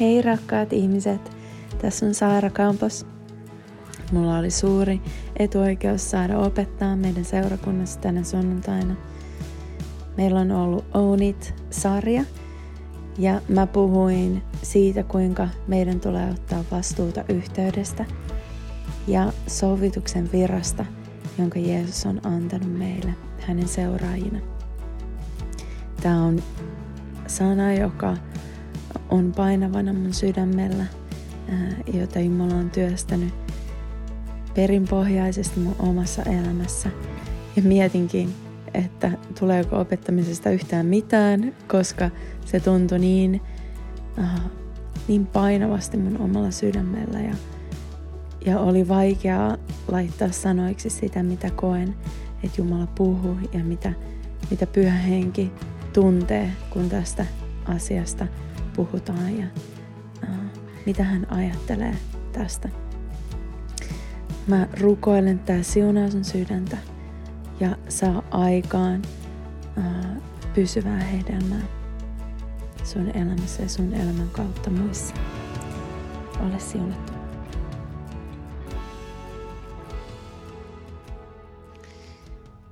Hei rakkaat ihmiset, tässä on Saara Kampos. Mulla oli suuri etuoikeus saada opettaa meidän seurakunnassa tänä sunnuntaina. Meillä on ollut Own It-sarja ja mä puhuin siitä, kuinka meidän tulee ottaa vastuuta yhteydestä ja sovituksen virasta, jonka Jeesus on antanut meille hänen seuraajina. Tämä on sana, joka on painavana mun sydämellä, jota Jumala on työstänyt perinpohjaisesti mun omassa elämässä. Ja mietinkin, että tuleeko opettamisesta yhtään mitään, koska se tuntui niin, uh, niin painavasti mun omalla sydämellä ja, ja oli vaikeaa laittaa sanoiksi sitä, mitä koen, että Jumala puhuu ja mitä, mitä pyhä henki tuntee, kun tästä asiasta puhutaan ja uh, mitä hän ajattelee tästä. Mä rukoilen, tämä siunaa sun sydäntä ja saa aikaan uh, pysyvää hedelmää sun elämässä ja sun elämän kautta muissa. Ole siunattu.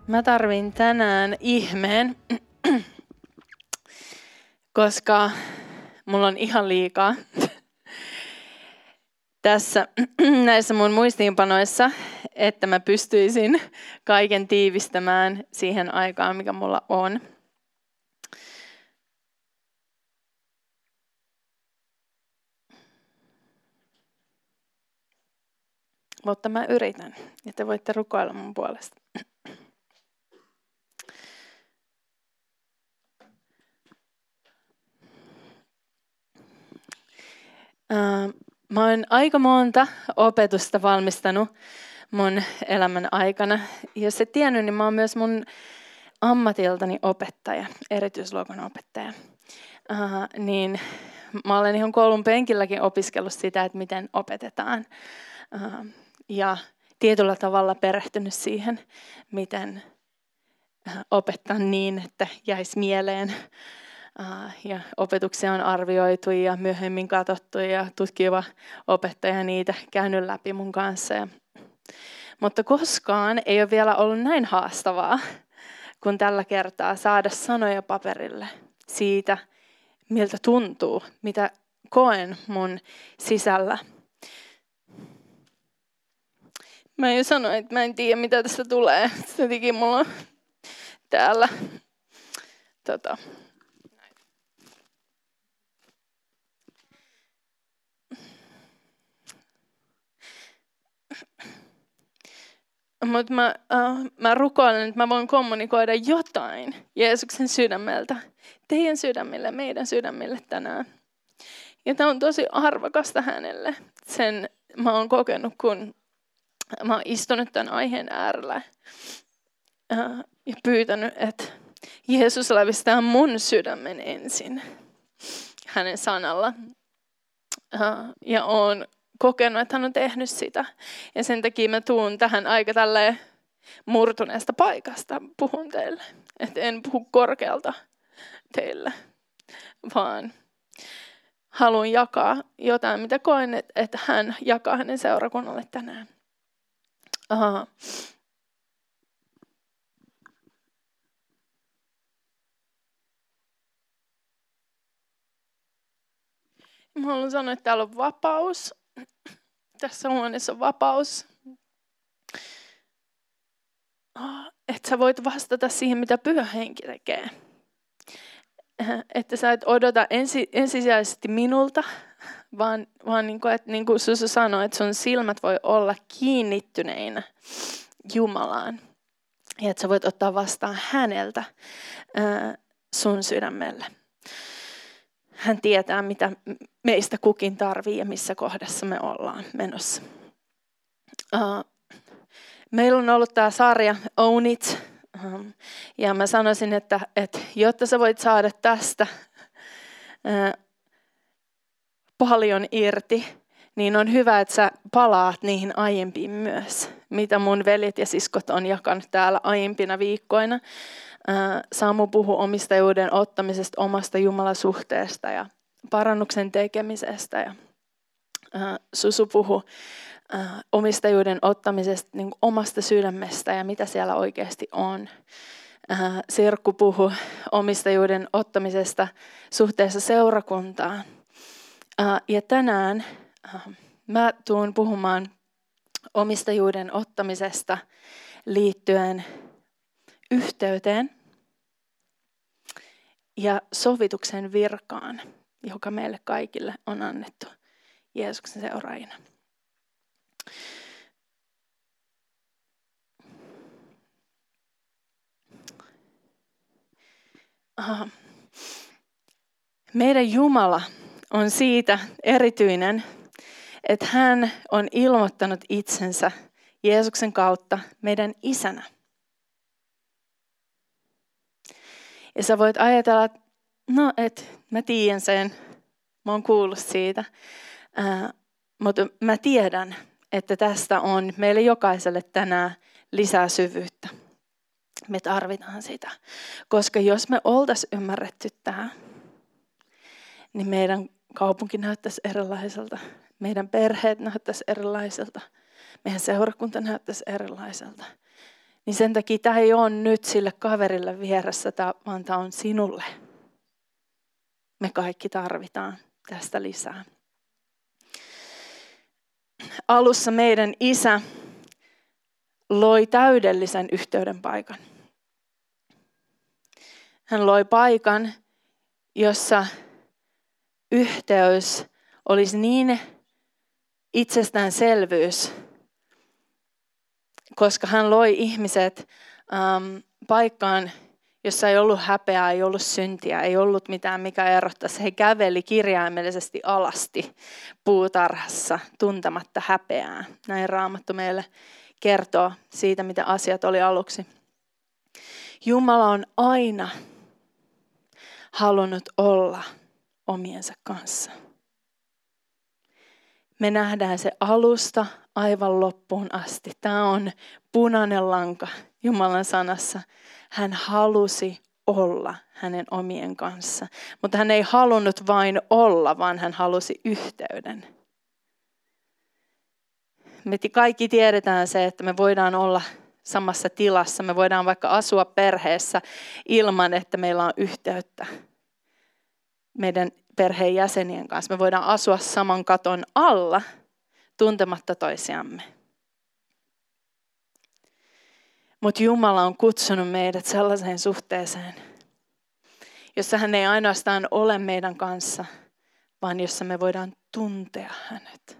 Mä tarvin tänään ihmeen, koska mulla on ihan liikaa tässä näissä mun muistiinpanoissa, että mä pystyisin kaiken tiivistämään siihen aikaan, mikä mulla on. Mutta mä yritän, te voitte rukoilla mun puolesta. Mä oon aika monta opetusta valmistanut mun elämän aikana. Jos et tiennyt, niin mä oon myös mun ammatiltani opettaja, erityisluokan opettaja. Niin mä olen ihan koulun penkilläkin opiskellut sitä, että miten opetetaan. Ja tietyllä tavalla perehtynyt siihen, miten opettaa niin, että jäisi mieleen ja opetuksia on arvioitu ja myöhemmin katsottu ja tutkiva opettaja niitä käynyt läpi mun kanssa. Mutta koskaan ei ole vielä ollut näin haastavaa kuin tällä kertaa saada sanoja paperille siitä, miltä tuntuu, mitä koen mun sisällä. Mä jo sanoin, että mä en tiedä, mitä tästä tulee. Se teki mulla täällä tota, Mutta mä, uh, mä rukoilen, että mä voin kommunikoida jotain Jeesuksen sydämeltä, teidän sydämille, meidän sydämille tänään. Ja tämä on tosi arvokasta hänelle. Sen mä oon kokenut, kun mä oon istunut tämän aiheen äärellä uh, ja pyytänyt, että Jeesus lävistää mun sydämen ensin hänen sanalla. Uh, ja oon kokenut, että hän on tehnyt sitä. Ja sen takia mä tuun tähän aika tälleen murtuneesta paikasta puhun teille. Että en puhu korkealta teille, vaan haluan jakaa jotain, mitä koen, että hän jakaa hänen seurakunnalle tänään. Aha. Mä haluan sanoa, että täällä on vapaus tässä huoneessa vapaus. Ah, että sä voit vastata siihen, mitä pyhä henki tekee. Että sä et odota ensi, ensisijaisesti minulta, vaan, vaan niin kuin, että niin kuin Susu sanoi, että sun silmät voi olla kiinnittyneinä Jumalaan. Ja että sä voit ottaa vastaan häneltä sun sydämelle. Hän tietää, mitä meistä kukin tarvii ja missä kohdassa me ollaan menossa. Uh, meillä on ollut tämä sarja Own It. Uh, ja mä sanoisin, että, että jotta sä voit saada tästä uh, paljon irti, niin on hyvä, että sä palaat niihin aiempiin myös, mitä mun veljet ja siskot on jakanut täällä aiempina viikkoina. Samu puhui omistajuuden ottamisesta omasta Jumalasuhteesta ja parannuksen tekemisestä ja Susu puhui omistajuuden ottamisesta niin omasta sydämestä ja mitä siellä oikeasti on. Sirkku puhui omistajuuden ottamisesta suhteessa seurakuntaan. Ja tänään mä tuun puhumaan omistajuuden ottamisesta liittyen yhteyteen ja sovituksen virkaan, joka meille kaikille on annettu Jeesuksen seuraajina. Aha. Meidän Jumala on siitä erityinen, että hän on ilmoittanut itsensä Jeesuksen kautta meidän isänä. Ja sä voit ajatella, että no et mä tiedän sen, mä oon kuullut siitä, ää, mutta mä tiedän, että tästä on meille jokaiselle tänään lisää syvyyttä. Me tarvitaan sitä, koska jos me oltaisiin ymmärretty tämä, niin meidän kaupunki näyttäisi erilaiselta, meidän perheet näyttäisi erilaiselta, meidän seurakunta näyttäisi erilaiselta. Niin sen takia tämä ei ole nyt sille kaverille vieressä, vaan tämä on sinulle. Me kaikki tarvitaan tästä lisää. Alussa meidän isä loi täydellisen yhteyden paikan. Hän loi paikan, jossa yhteys olisi niin itsestäänselvyys, koska hän loi ihmiset ähm, paikkaan, jossa ei ollut häpeää, ei ollut syntiä, ei ollut mitään, mikä erottaisi. He käveli kirjaimellisesti alasti puutarhassa tuntematta häpeää. Näin Raamattu meille kertoo siitä, mitä asiat oli aluksi. Jumala on aina halunnut olla omiensa kanssa. Me nähdään se alusta aivan loppuun asti. Tämä on punainen lanka Jumalan sanassa. Hän halusi olla hänen omien kanssa. Mutta hän ei halunnut vain olla, vaan hän halusi yhteyden. Me kaikki tiedetään se, että me voidaan olla samassa tilassa. Me voidaan vaikka asua perheessä ilman, että meillä on yhteyttä meidän perheen jäsenien kanssa. Me voidaan asua saman katon alla tuntematta toisiamme. Mutta Jumala on kutsunut meidät sellaiseen suhteeseen, jossa hän ei ainoastaan ole meidän kanssa, vaan jossa me voidaan tuntea hänet.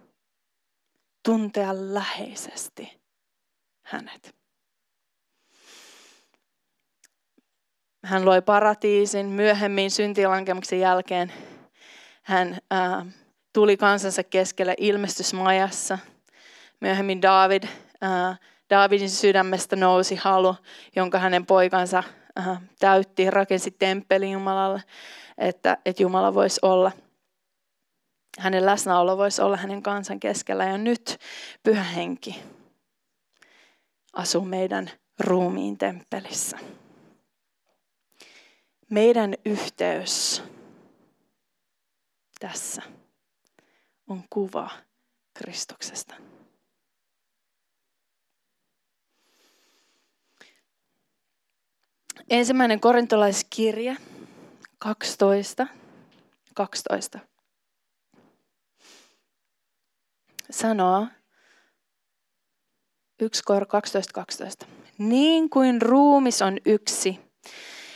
Tuntea läheisesti hänet. Hän loi paratiisin myöhemmin syntilankemuksen jälkeen. Hän ää, tuli kansansa keskelle ilmestysmajassa. Myöhemmin David, ää, Davidin sydämestä nousi halu, jonka hänen poikansa ää, täytti, rakensi temppelin Jumalalle, että, että Jumala voisi olla hänen läsnäolo voisi olla hänen kansan keskellä. Ja nyt pyhä henki asuu meidän ruumiin temppelissä. Meidän yhteys tässä on kuva Kristuksesta. Ensimmäinen korintolaiskirja 12, 12 sanoo 1 kor 12, 12. Niin kuin ruumis on yksi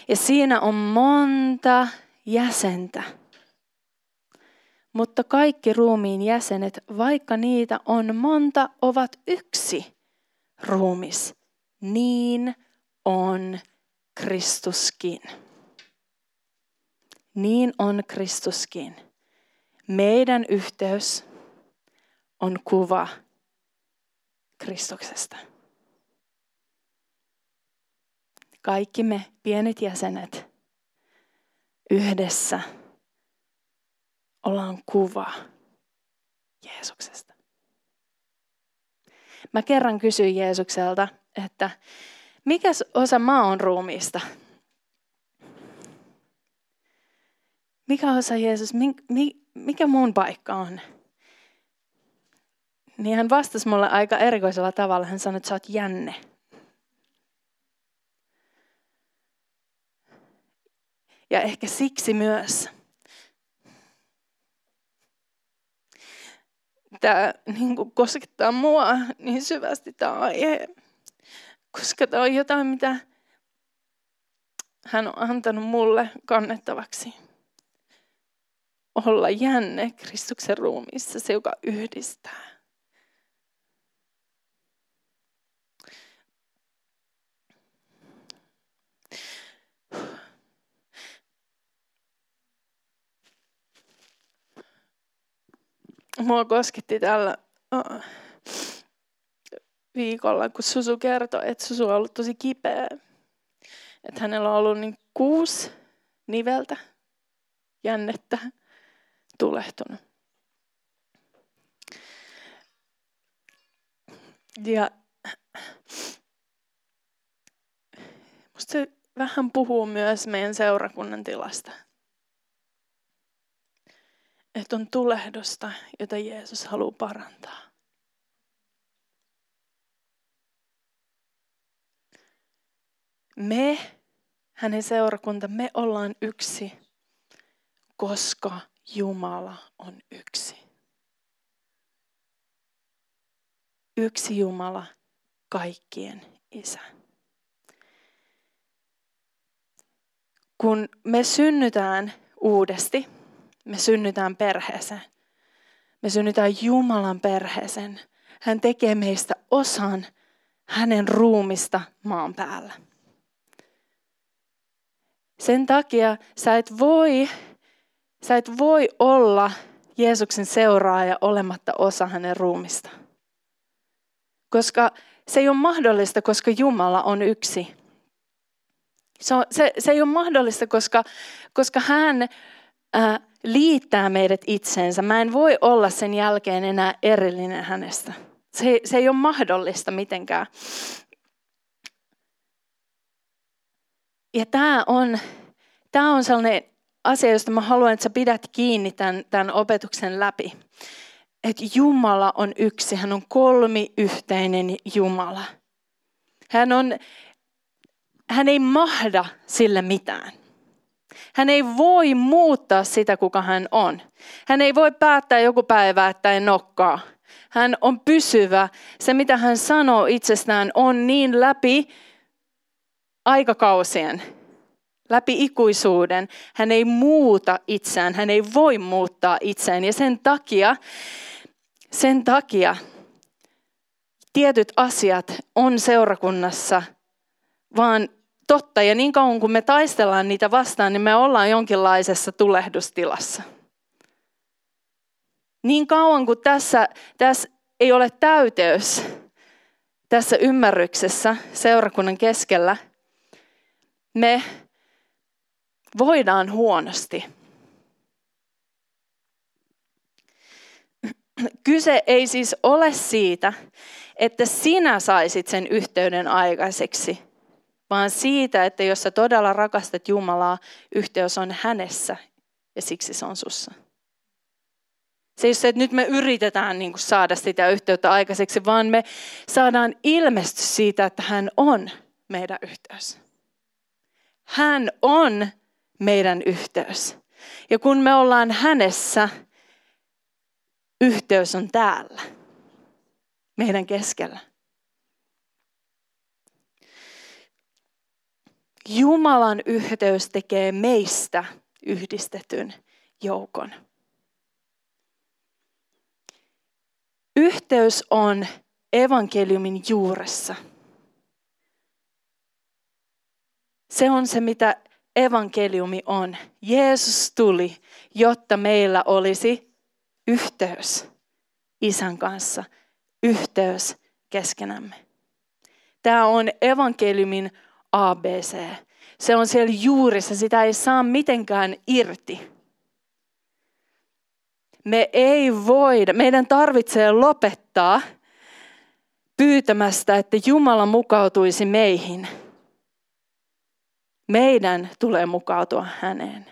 ja siinä on monta jäsentä, mutta kaikki ruumiin jäsenet, vaikka niitä on monta, ovat yksi ruumis. Niin on Kristuskin. Niin on Kristuskin. Meidän yhteys on kuva Kristuksesta. Kaikki me pienet jäsenet yhdessä ollaan kuva Jeesuksesta. Mä kerran kysyin Jeesukselta, että mikä osa mä oon ruumiista? mikä osa Jeesus, mikä mun paikka on? Niin hän vastasi mulle aika erikoisella tavalla. Hän sanoi, että sä oot jänne. Ja ehkä siksi myös tämä niin kuin koskettaa mua niin syvästi tämä aihe, koska tämä on jotain, mitä hän on antanut mulle kannettavaksi. Olla jänne Kristuksen ruumiissa, se joka yhdistää. Mua kosketti tällä viikolla, kun Susu kertoi, että Susu on ollut tosi kipeä. Että hänellä on ollut niin kuusi niveltä, jännettä, tulehtunut. Ja musta se vähän puhuu myös meidän seurakunnan tilasta että on tulehdusta, jota Jeesus haluaa parantaa. Me, hänen seurakunta, me ollaan yksi, koska Jumala on yksi. Yksi Jumala, kaikkien isä. Kun me synnytään uudesti, me synnytään perheeseen. Me synnytään Jumalan perheeseen. Hän tekee meistä osan hänen ruumista maan päällä. Sen takia sä et voi, sä et voi olla Jeesuksen seuraaja olematta osa hänen ruumista. Koska se ei ole mahdollista, koska Jumala on yksi. Se, on, se, se ei ole mahdollista, koska, koska hän ää, liittää meidät itseensä. Mä en voi olla sen jälkeen enää erillinen hänestä. Se, se ei ole mahdollista mitenkään. Ja tämä on, tämä on sellainen asia, josta mä haluan, että sä pidät kiinni tämän, tämän opetuksen läpi. Että Jumala on yksi, hän on kolmi-yhteinen Jumala. Hän, on, hän ei mahda sille mitään. Hän ei voi muuttaa sitä, kuka hän on. Hän ei voi päättää joku päivä, että ei nokkaa. Hän on pysyvä. Se, mitä hän sanoo itsestään, on niin läpi aikakausien, läpi ikuisuuden. Hän ei muuta itseään, hän ei voi muuttaa itseään. Ja sen takia, sen takia tietyt asiat on seurakunnassa vaan totta. Ja niin kauan kun me taistellaan niitä vastaan, niin me ollaan jonkinlaisessa tulehdustilassa. Niin kauan kuin tässä, tässä ei ole täyteys tässä ymmärryksessä seurakunnan keskellä, me voidaan huonosti. Kyse ei siis ole siitä, että sinä saisit sen yhteyden aikaiseksi, vaan siitä, että jos sä todella rakastat Jumalaa, yhteys on hänessä ja siksi se on sussa. Se ei ole se, että nyt me yritetään niin kuin saada sitä yhteyttä aikaiseksi, vaan me saadaan ilmestys siitä, että hän on meidän yhteys. Hän on meidän yhteys. Ja kun me ollaan hänessä, yhteys on täällä, meidän keskellä. Jumalan yhteys tekee meistä yhdistetyn joukon. Yhteys on evankeliumin juuressa. Se on se, mitä evankeliumi on. Jeesus tuli, jotta meillä olisi yhteys isän kanssa, yhteys keskenämme. Tämä on evankeliumin ABC. Se on siellä juurissa, sitä ei saa mitenkään irti. Me ei voida, meidän tarvitsee lopettaa pyytämästä, että Jumala mukautuisi meihin. Meidän tulee mukautua häneen.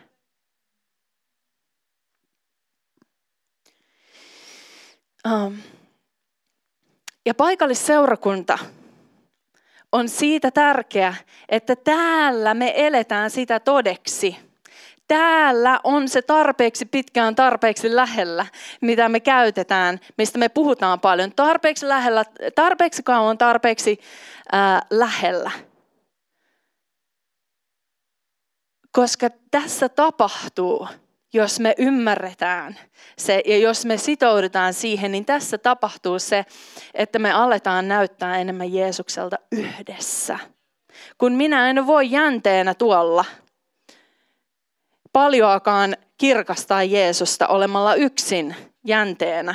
Um, ja paikallisseurakunta on siitä tärkeä, että täällä me eletään sitä todeksi. Täällä on se tarpeeksi pitkään tarpeeksi lähellä, mitä me käytetään, mistä me puhutaan paljon. Tarpeeksi lähellä, tarpeeksi kauan, tarpeeksi ää, lähellä. Koska tässä tapahtuu jos me ymmärretään se ja jos me sitoudutaan siihen, niin tässä tapahtuu se, että me aletaan näyttää enemmän Jeesukselta yhdessä. Kun minä en voi jänteenä tuolla paljoakaan kirkastaa Jeesusta olemalla yksin jänteenä.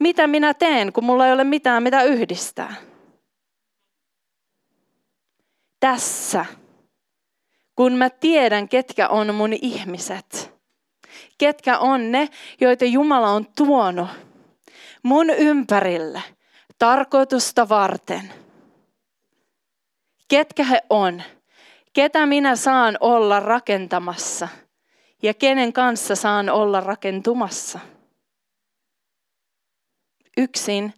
Mitä minä teen, kun mulla ei ole mitään mitä yhdistää? Tässä, kun mä tiedän, ketkä on mun ihmiset, ketkä on ne, joita Jumala on tuonut mun ympärille tarkoitusta varten. Ketkä he on, ketä minä saan olla rakentamassa ja kenen kanssa saan olla rakentumassa. Yksin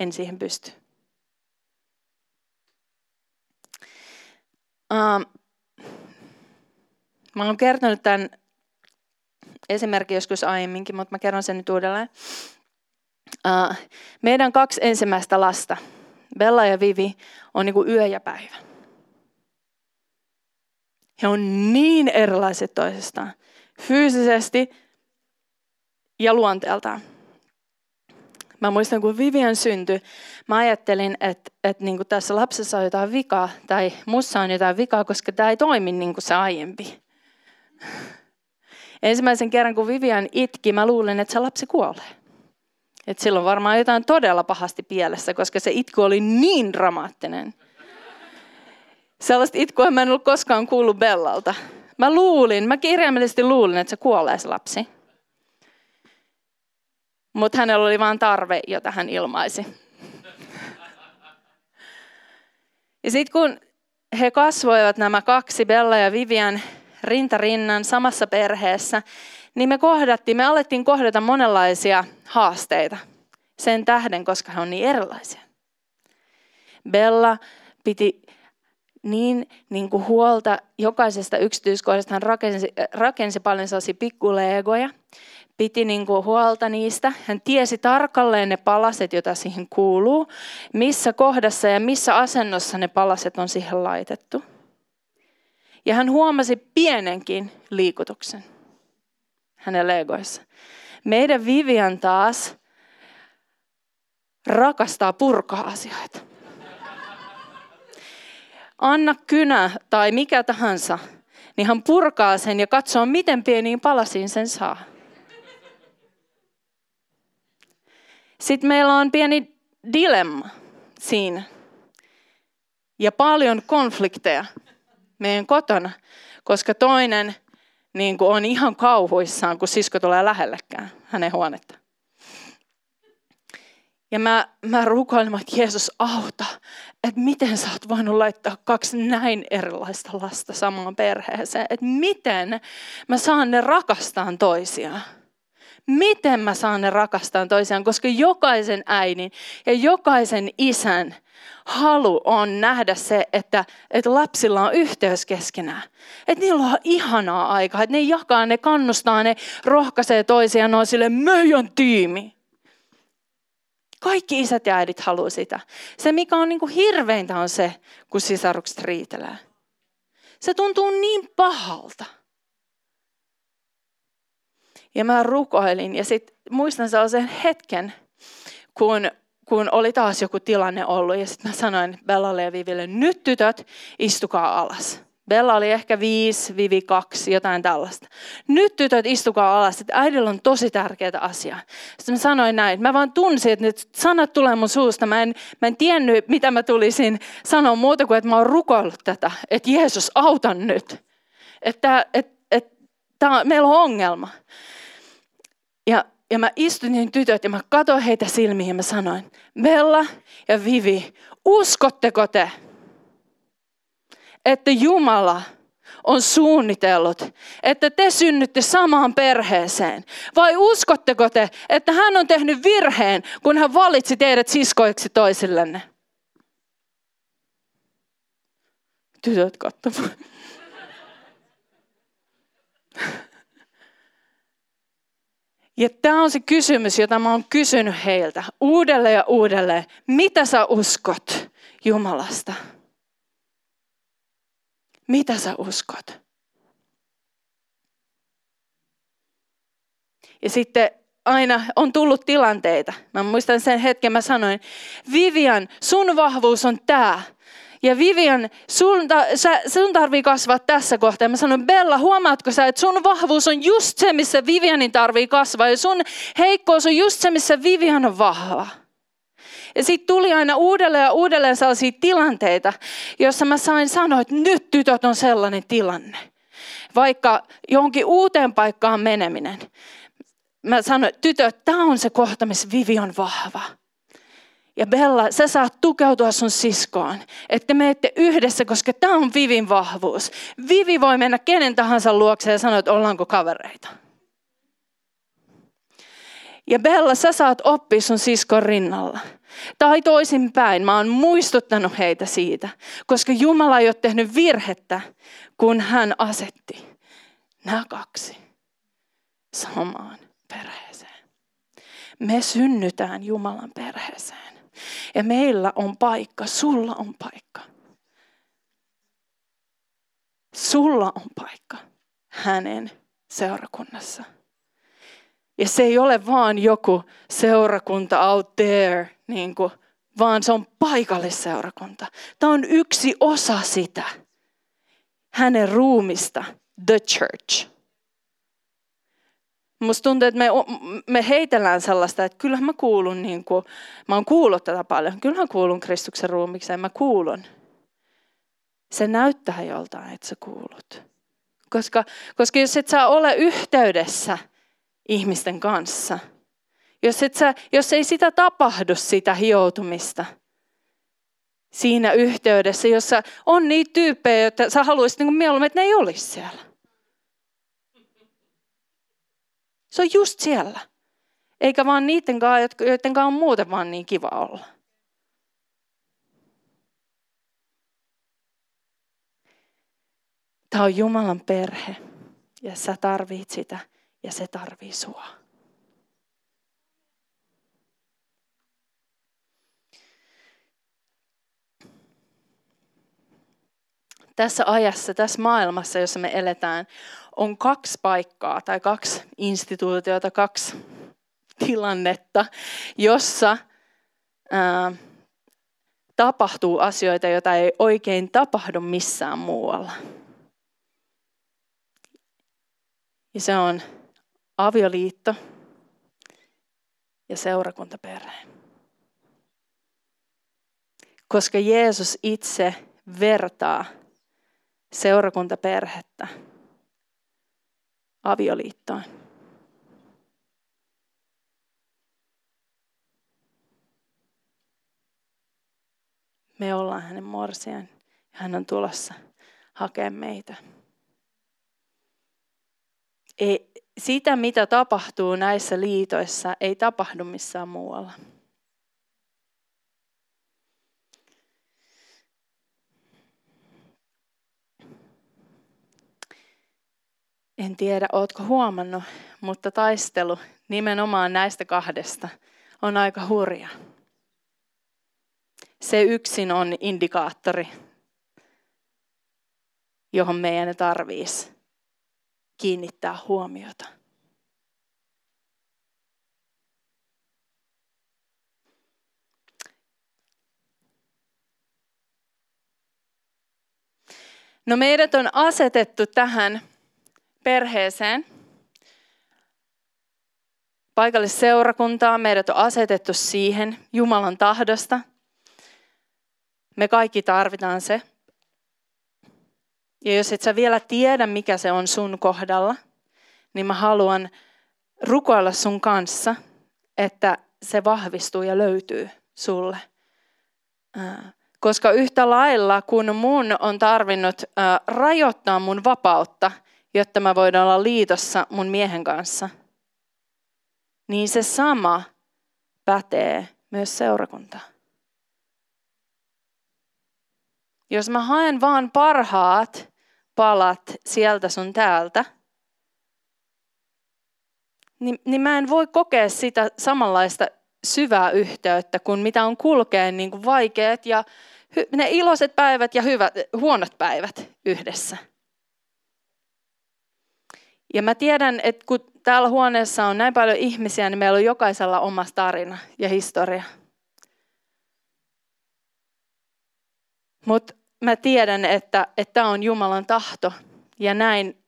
en siihen pysty. Uh, mä oon kertonut tämän esimerkki joskus aiemminkin, mutta mä kerron sen nyt uudelleen. Uh, meidän kaksi ensimmäistä lasta, Bella ja Vivi, on niin kuin yö ja päivä. He on niin erilaiset toisistaan, fyysisesti ja luonteeltaan. Mä muistan, kun Vivian syntyi, mä ajattelin, että, että niin kuin tässä lapsessa on jotain vikaa, tai mussa on jotain vikaa, koska tämä ei toimi niin kuin se aiempi. Ensimmäisen kerran, kun Vivian itki, mä luulin, että se lapsi kuolee. Että silloin varmaan jotain todella pahasti pielessä, koska se itku oli niin dramaattinen. Sellaista itkua mä en ollut koskaan kuullut Bellalta. Mä luulin, mä kirjaimellisesti luulin, että se kuolee se lapsi. Mutta hänellä oli vain tarve, jota hän ilmaisi. Ja sitten kun he kasvoivat nämä kaksi, Bella ja Vivian, rintarinnan samassa perheessä, niin me kohdattiin, me alettiin kohdata monenlaisia haasteita sen tähden, koska he on niin erilaisia. Bella piti niin, niin kuin huolta jokaisesta yksityiskohdasta. Hän rakensi, rakensi paljon sellaisia pikkuleegoja, piti niin kuin huolta niistä. Hän tiesi tarkalleen ne palaset, joita siihen kuuluu, missä kohdassa ja missä asennossa ne palaset on siihen laitettu. Ja hän huomasi pienenkin liikutuksen hänen legoissa. Meidän Vivian taas rakastaa purkaa asioita. Anna kynä tai mikä tahansa, niin hän purkaa sen ja katsoo, miten pieniin palasiin sen saa. Sitten meillä on pieni dilemma siinä. Ja paljon konflikteja meidän kotona, koska toinen niin kuin on ihan kauhuissaan, kun sisko tulee lähellekään hänen huonetta. Ja mä, mä rukoilen, että Jeesus auta, että miten sä oot voinut laittaa kaksi näin erilaista lasta samaan perheeseen. Että miten mä saan ne rakastaan toisiaan. Miten mä saan ne rakastaan toisiaan, koska jokaisen äidin ja jokaisen isän halu on nähdä se, että, että lapsilla on yhteys keskenään. Että niillä on ihanaa aikaa, että ne jakaa, ne kannustaa, ne rohkaisee toisiaan, ne on sille meidän tiimi. Kaikki isät ja äidit haluaa sitä. Se, mikä on niin kuin hirveintä, on se, kun sisarukset riitelee. Se tuntuu niin pahalta. Ja mä rukoilin ja sitten muistan sellaisen hetken, kun kun oli taas joku tilanne ollut. Ja sitten mä sanoin Bellalle ja Viville, nyt tytöt, istukaa alas. Bella oli ehkä viisi, Vivi kaksi, jotain tällaista. Nyt tytöt, istukaa alas, että äidillä on tosi tärkeää asiaa. Sitten mä sanoin näin, mä vaan tunsin, että nyt sanat tulee mun suusta. Mä en, mä en tiennyt, mitä mä tulisin sanoa muuta kuin, että mä oon rukoillut tätä. Että Jeesus, auta nyt. Että, että, että, että meillä on ongelma. Ja ja mä istuin tytöt ja mä katsoin heitä silmiin ja mä sanoin, Bella ja Vivi, uskotteko te, että Jumala on suunnitellut, että te synnytte samaan perheeseen? Vai uskotteko te, että hän on tehnyt virheen, kun hän valitsi teidät siskoiksi toisillenne? Tytöt katsomaan. Ja tämä on se kysymys, jota mä oon kysynyt heiltä uudelleen ja uudelleen. Mitä sä uskot Jumalasta? Mitä sä uskot? Ja sitten aina on tullut tilanteita. Mä muistan sen hetken, mä sanoin, Vivian, sun vahvuus on tämä. Ja Vivian, sun, sä, sun tarvii kasvaa tässä kohtaa. Mä sanoin, Bella, huomaatko sä, että sun vahvuus on just se, missä Vivianin tarvii kasvaa. Ja sun heikkous on just se, missä Vivian on vahva. Ja sitten tuli aina uudelleen ja uudelleen sellaisia tilanteita, joissa mä sain sanoa, että nyt tytöt on sellainen tilanne. Vaikka johonkin uuteen paikkaan meneminen. Mä sanoin, tytöt, tämä on se kohta, missä Vivi on vahva. Ja Bella, sä saat tukeutua sun siskoon, että menette yhdessä, koska tämä on Vivin vahvuus. Vivi voi mennä kenen tahansa luokse ja sanoa, että ollaanko kavereita. Ja Bella, sä saat oppia sun siskon rinnalla. Tai toisinpäin, mä oon muistuttanut heitä siitä, koska Jumala ei ole tehnyt virhettä, kun hän asetti nämä kaksi samaan perheeseen. Me synnytään Jumalan perheeseen. Ja meillä on paikka, sulla on paikka. Sulla on paikka hänen seurakunnassa. Ja se ei ole vaan joku seurakunta out there, niin kuin, vaan se on paikallisseurakunta. Tämä on yksi osa sitä, hänen ruumista, the church. Musta tuntuu, että me, me heitellään sellaista, että kyllähän mä kuulun, niin kuin, mä oon kuullut tätä paljon, kyllähän kuulun Kristuksen ruumikseen, mä kuulun. Se näyttää joltain, että sä kuulut. Koska, koska jos et sä ole yhteydessä ihmisten kanssa, jos, et sä, jos ei sitä tapahdu, sitä hioutumista, siinä yhteydessä, jossa on niitä tyyppejä, että sä haluaisit niin mieluummin, että ne ei olisi siellä. Se on just siellä. Eikä vaan niiden kanssa, joiden kanssa on muuten vaan niin kiva olla. Tämä on Jumalan perhe ja sä tarvit sitä ja se tarvii sua. Tässä ajassa, tässä maailmassa, jossa me eletään, on kaksi paikkaa tai kaksi instituutiota, kaksi tilannetta, jossa ää, tapahtuu asioita, joita ei oikein tapahdu missään muualla. Ja se on avioliitto ja seurakuntaperhe. Koska Jeesus itse vertaa seurakuntaperhettä avioliittoon. Me ollaan hänen morsian ja hän on tulossa hakemaan meitä. Ei, sitä, mitä tapahtuu näissä liitoissa, ei tapahdu missään muualla. En tiedä, ootko huomannut, mutta taistelu nimenomaan näistä kahdesta on aika hurja. Se yksin on indikaattori, johon meidän tarvitsisi kiinnittää huomiota. No meidät on asetettu tähän perheeseen, paikallisseurakuntaan, meidät on asetettu siihen Jumalan tahdosta. Me kaikki tarvitaan se. Ja jos et sä vielä tiedä, mikä se on sun kohdalla, niin mä haluan rukoilla sun kanssa, että se vahvistuu ja löytyy sulle. Koska yhtä lailla, kun mun on tarvinnut äh, rajoittaa mun vapautta, jotta mä voin olla liitossa mun miehen kanssa, niin se sama pätee myös seurakuntaan. Jos mä haen vaan parhaat palat sieltä sun täältä, niin, niin mä en voi kokea sitä samanlaista syvää yhteyttä kuin mitä on kulkea niin vaikeat ja ne iloiset päivät ja hyvät, huonot päivät yhdessä. Ja mä tiedän, että kun täällä huoneessa on näin paljon ihmisiä, niin meillä on jokaisella oma tarina ja historia. Mutta mä tiedän, että tämä on Jumalan tahto ja näin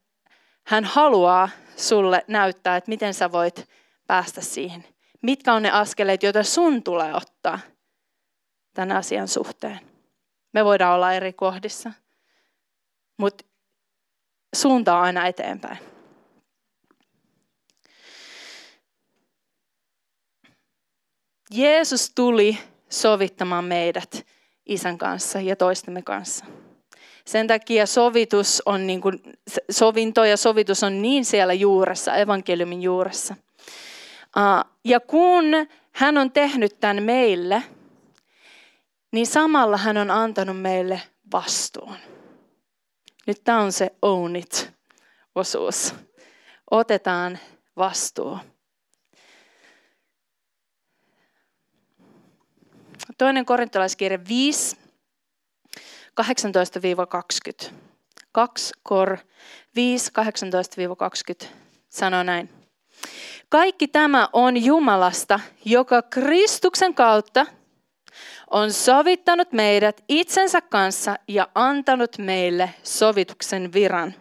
hän haluaa sulle näyttää, että miten sä voit päästä siihen. Mitkä on ne askeleet, joita sun tulee ottaa tämän asian suhteen. Me voidaan olla eri kohdissa, mutta suunta on aina eteenpäin. Jeesus tuli sovittamaan meidät isän kanssa ja toistemme kanssa. Sen takia sovitus on niin kuin, sovinto ja sovitus on niin siellä juuressa, evankeliumin juuressa. Ja kun hän on tehnyt tämän meille, niin samalla hän on antanut meille vastuun. Nyt tämä on se own it osuus. Otetaan vastuu. Toinen korintolaiskirja 5, 18-20. 2 kor 5, 18-20 sanoo näin. Kaikki tämä on Jumalasta, joka Kristuksen kautta on sovittanut meidät itsensä kanssa ja antanut meille sovituksen viran.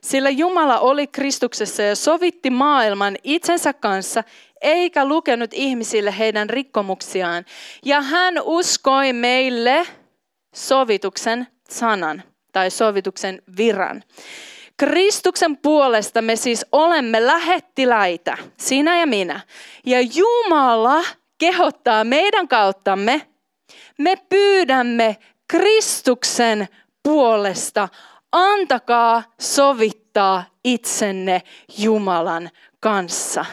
Sillä Jumala oli Kristuksessa ja sovitti maailman itsensä kanssa, eikä lukenut ihmisille heidän rikkomuksiaan. Ja hän uskoi meille sovituksen sanan tai sovituksen viran. Kristuksen puolesta me siis olemme lähettiläitä, sinä ja minä. Ja Jumala kehottaa meidän kauttamme, me pyydämme Kristuksen puolesta, antakaa sovittaa itsenne Jumalan kanssa.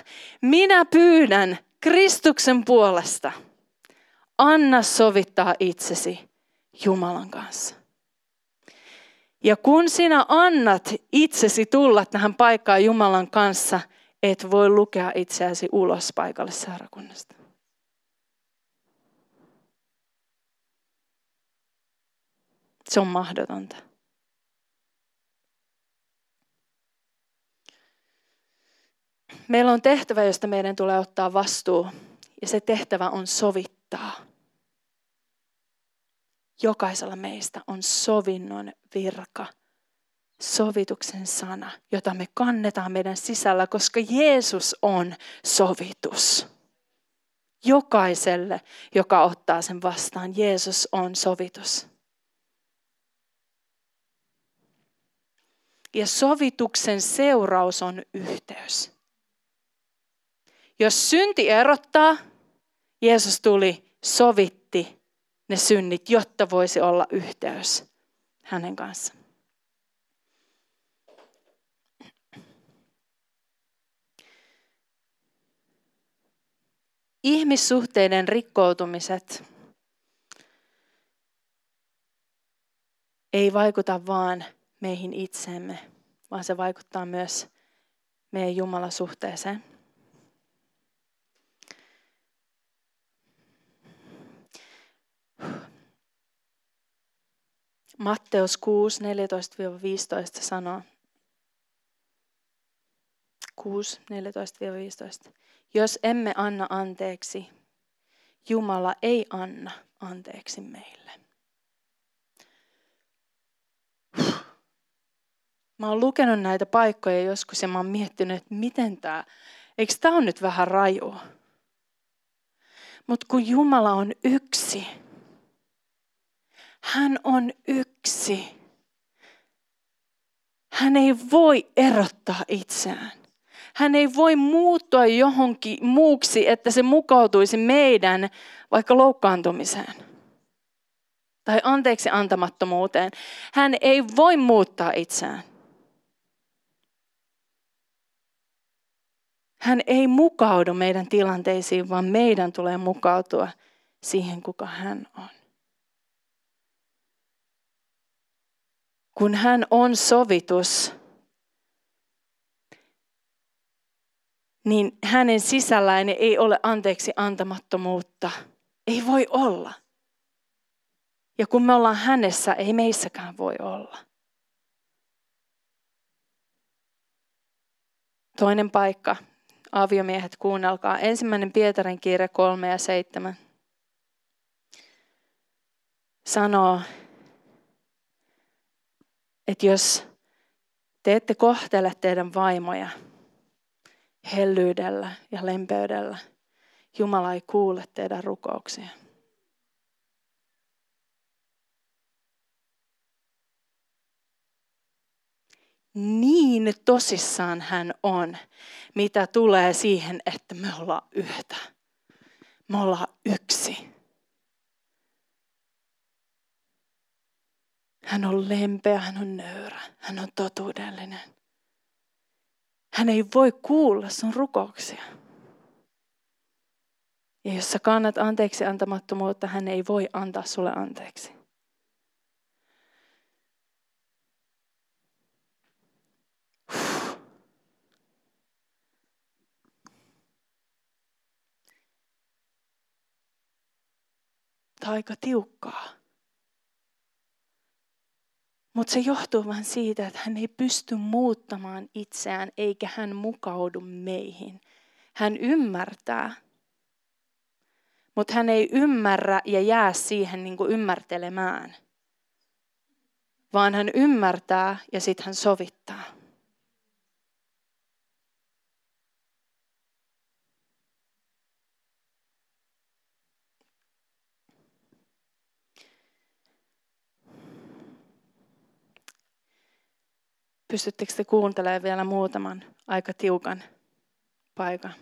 Minä pyydän Kristuksen puolesta, anna sovittaa itsesi Jumalan kanssa. Ja kun sinä annat itsesi tulla tähän paikkaan Jumalan kanssa, et voi lukea itseäsi ulos paikalle seurakunnasta. Se on mahdotonta. Meillä on tehtävä, josta meidän tulee ottaa vastuu. Ja se tehtävä on sovittaa. Jokaisella meistä on sovinnon virka, sovituksen sana, jota me kannetaan meidän sisällä, koska Jeesus on sovitus. Jokaiselle, joka ottaa sen vastaan, Jeesus on sovitus. Ja sovituksen seuraus on yhteys. Jos synti erottaa, Jeesus tuli, sovitti ne synnit, jotta voisi olla yhteys hänen kanssaan. Ihmissuhteiden rikkoutumiset ei vaikuta vaan meihin itseemme, vaan se vaikuttaa myös meidän Jumalasuhteeseen. Matteus 6, 14-15 sanoo. 6, 14-15. Jos emme anna anteeksi, Jumala ei anna anteeksi meille. Mä oon lukenut näitä paikkoja joskus ja mä oon miettinyt, että miten tämä, eikö tämä on nyt vähän rajua? Mutta kun Jumala on yksi, hän on yksi. Hän ei voi erottaa itseään. Hän ei voi muuttua johonkin muuksi, että se mukautuisi meidän vaikka loukkaantumiseen. tai anteeksi antamattomuuteen. Hän ei voi muuttaa itseään. Hän ei mukaudu meidän tilanteisiin, vaan meidän tulee mukautua siihen, kuka hän on. Kun hän on sovitus, niin hänen sisällään ei ole anteeksi antamattomuutta. Ei voi olla. Ja kun me ollaan hänessä, ei meissäkään voi olla. Toinen paikka, aviomiehet, kuunnelkaa. Ensimmäinen Pietarin kirja 3 ja 7 sanoo, että jos te ette kohtele teidän vaimoja hellyydellä ja lempeydellä, Jumala ei kuule teidän rukouksia. Niin tosissaan hän on, mitä tulee siihen, että me ollaan yhtä. Me ollaan yksi. Hän on lempeä, hän on nöyrä, hän on totuudellinen. Hän ei voi kuulla sun rukouksia. Ja jos sä kannat anteeksi antamattomuutta, hän ei voi antaa sulle anteeksi. Tämä on aika tiukkaa. Mutta se johtuu vain siitä, että hän ei pysty muuttamaan itseään eikä hän mukaudu meihin. Hän ymmärtää, mutta hän ei ymmärrä ja jää siihen niin kuin ymmärtelemään, vaan hän ymmärtää ja sitten hän sovittaa. Pystyttekö te kuuntelemaan vielä muutaman aika tiukan paikan?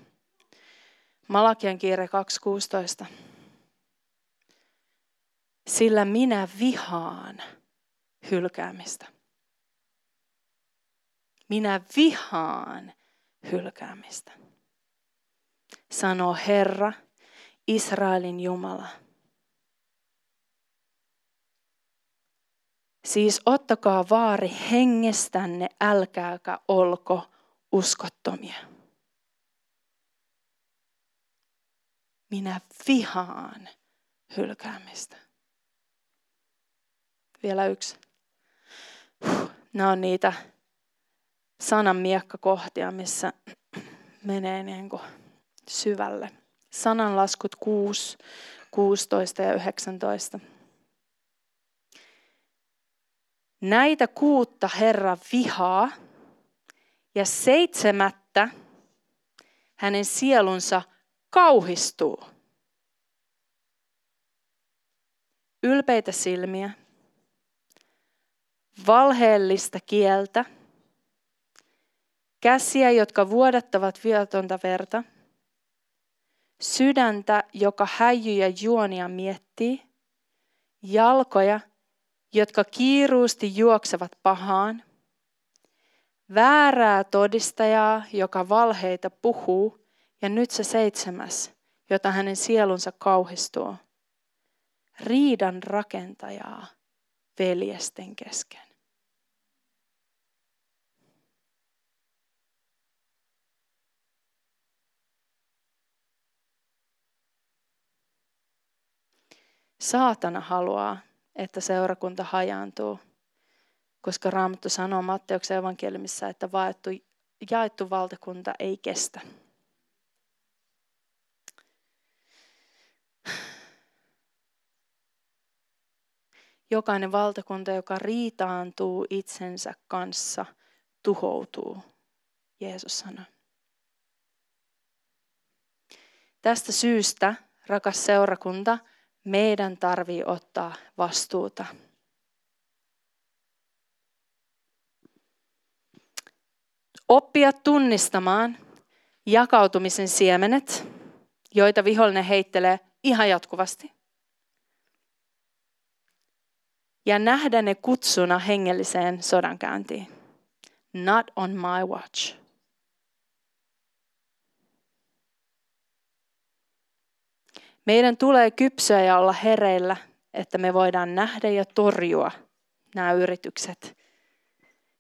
Malakian kiire 2.16. Sillä minä vihaan hylkäämistä. Minä vihaan hylkäämistä. Sanoo Herra, Israelin Jumala. Siis ottakaa vaari hengestänne, älkääkä olko uskottomia. Minä vihaan hylkäämistä. Vielä yksi. Nämä on niitä sanan miekkakohtia, missä menee niin kuin syvälle. Sananlaskut 6, 16 ja 19. Näitä kuutta Herra vihaa ja seitsemättä hänen sielunsa kauhistuu. Ylpeitä silmiä, valheellista kieltä, käsiä, jotka vuodattavat viatonta verta, sydäntä, joka häijyjä juonia miettii, jalkoja, jotka kiiruusti juoksevat pahaan, väärää todistajaa, joka valheita puhuu, ja nyt se seitsemäs, jota hänen sielunsa kauhistuu, riidan rakentajaa veljesten kesken. Saatana haluaa että seurakunta hajaantuu, koska Raamattu sanoo Matteuksen evankeliumissa, että vaettu, jaettu valtakunta ei kestä. Jokainen valtakunta, joka riitaantuu itsensä kanssa, tuhoutuu, Jeesus sanoi. Tästä syystä, rakas seurakunta, meidän tarvii ottaa vastuuta. Oppia tunnistamaan jakautumisen siemenet, joita vihollinen heittelee ihan jatkuvasti. ja nähdä ne kutsuna hengelliseen sodankäyntiin. Not on my watch. Meidän tulee kypsyä ja olla hereillä, että me voidaan nähdä ja torjua nämä yritykset